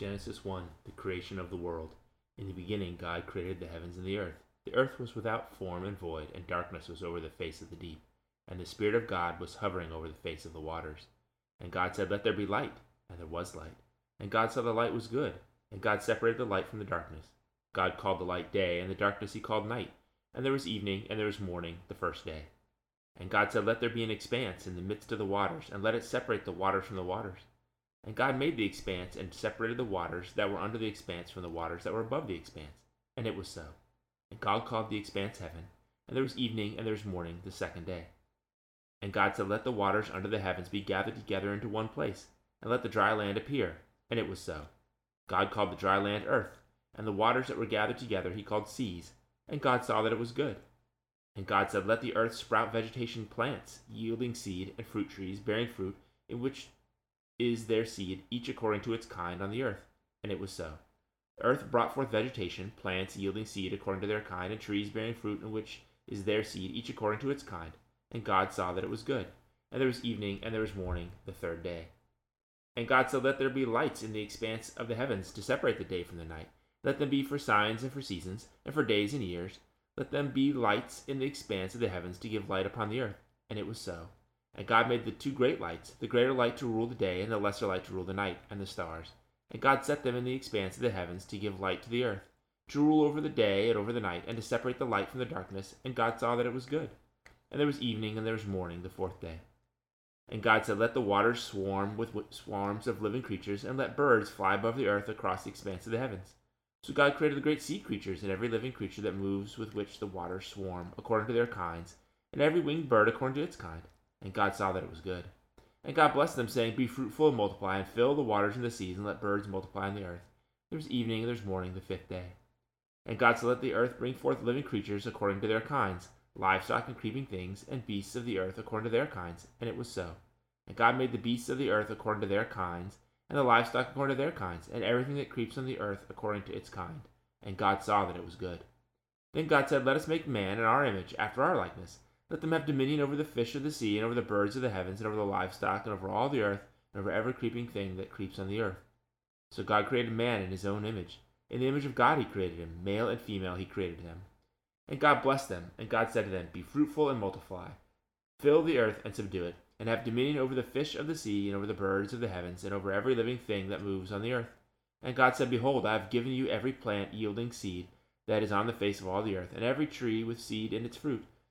Genesis 1 The creation of the world. In the beginning, God created the heavens and the earth. The earth was without form and void, and darkness was over the face of the deep. And the Spirit of God was hovering over the face of the waters. And God said, Let there be light. And there was light. And God saw the light was good. And God separated the light from the darkness. God called the light day, and the darkness he called night. And there was evening, and there was morning, the first day. And God said, Let there be an expanse in the midst of the waters, and let it separate the waters from the waters. And God made the expanse and separated the waters that were under the expanse from the waters that were above the expanse. And it was so. And God called the expanse heaven. And there was evening and there was morning the second day. And God said, Let the waters under the heavens be gathered together into one place, and let the dry land appear. And it was so. God called the dry land earth, and the waters that were gathered together he called seas. And God saw that it was good. And God said, Let the earth sprout vegetation plants, yielding seed, and fruit trees, bearing fruit, in which is their seed, each according to its kind, on the earth. And it was so. The earth brought forth vegetation, plants yielding seed according to their kind, and trees bearing fruit, in which is their seed, each according to its kind. And God saw that it was good. And there was evening, and there was morning, the third day. And God said, Let there be lights in the expanse of the heavens to separate the day from the night. Let them be for signs and for seasons, and for days and years. Let them be lights in the expanse of the heavens to give light upon the earth. And it was so. And God made the two great lights, the greater light to rule the day, and the lesser light to rule the night, and the stars. And God set them in the expanse of the heavens to give light to the earth, to rule over the day and over the night, and to separate the light from the darkness. And God saw that it was good. And there was evening, and there was morning, the fourth day. And God said, Let the waters swarm with swarms of living creatures, and let birds fly above the earth across the expanse of the heavens. So God created the great sea creatures, and every living creature that moves with which the waters swarm, according to their kinds, and every winged bird according to its kind. And God saw that it was good. And God blessed them, saying, Be fruitful and multiply, and fill the waters and the seas, and let birds multiply on the earth. There was evening, and there was morning, the fifth day. And God said, Let the earth bring forth living creatures according to their kinds, livestock and creeping things, and beasts of the earth according to their kinds. And it was so. And God made the beasts of the earth according to their kinds, and the livestock according to their kinds, and everything that creeps on the earth according to its kind. And God saw that it was good. Then God said, Let us make man in our image, after our likeness let them have dominion over the fish of the sea, and over the birds of the heavens, and over the livestock, and over all the earth, and over every creeping thing that creeps on the earth. So God created man in his own image. In the image of God he created him. Male and female he created them. And God blessed them, and God said to them, Be fruitful and multiply. Fill the earth and subdue it, and have dominion over the fish of the sea, and over the birds of the heavens, and over every living thing that moves on the earth. And God said, Behold, I have given you every plant yielding seed that is on the face of all the earth, and every tree with seed in its fruit